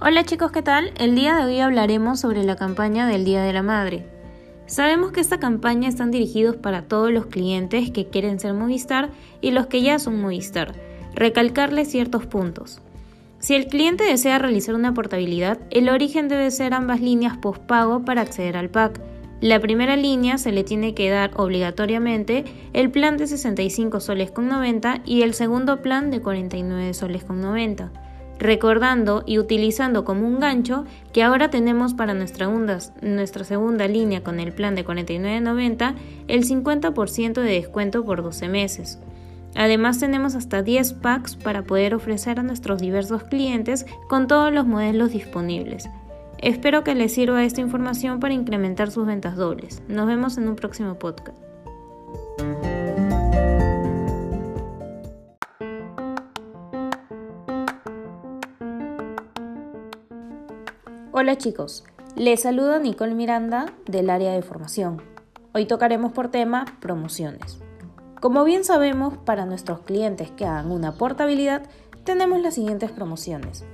Hola chicos, ¿qué tal? El día de hoy hablaremos sobre la campaña del Día de la Madre. Sabemos que esta campaña están dirigidos para todos los clientes que quieren ser Movistar y los que ya son Movistar. Recalcarles ciertos puntos. Si el cliente desea realizar una portabilidad, el origen debe ser ambas líneas postpago para acceder al pack. La primera línea se le tiene que dar obligatoriamente el plan de 65 soles con 90 y el segundo plan de 49 soles con 90 recordando y utilizando como un gancho que ahora tenemos para nuestra, segunda línea con el plan de 49.90 el 50% de descuento por 12 meses. Además tenemos hasta 10 packs para poder ofrecer a nuestros diversos clientes con todos los modelos disponibles. Espero que les sirva esta información para incrementar sus ventas dobles. Nos vemos en un próximo podcast. Hola chicos, les saluda Nicole Miranda del área de formación. Hoy tocaremos por tema promociones. Como bien sabemos, para nuestros clientes que hagan una portabilidad, tenemos las siguientes promociones.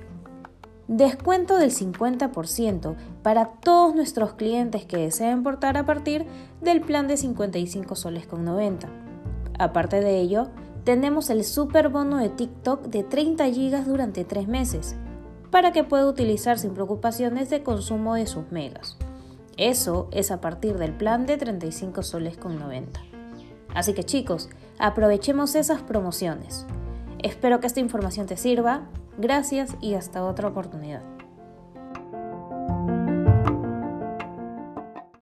Descuento del 50% para todos nuestros clientes que deseen portar a partir del plan de 55 soles con 90. Aparte de ello, tenemos el super bono de TikTok de 30 GB durante 3 meses para que pueda utilizar sin preocupaciones de consumo de sus megas. Eso es a partir del plan de 35 soles con 90. Así que chicos, aprovechemos esas promociones. Espero que esta información te sirva. Gracias y hasta otra oportunidad.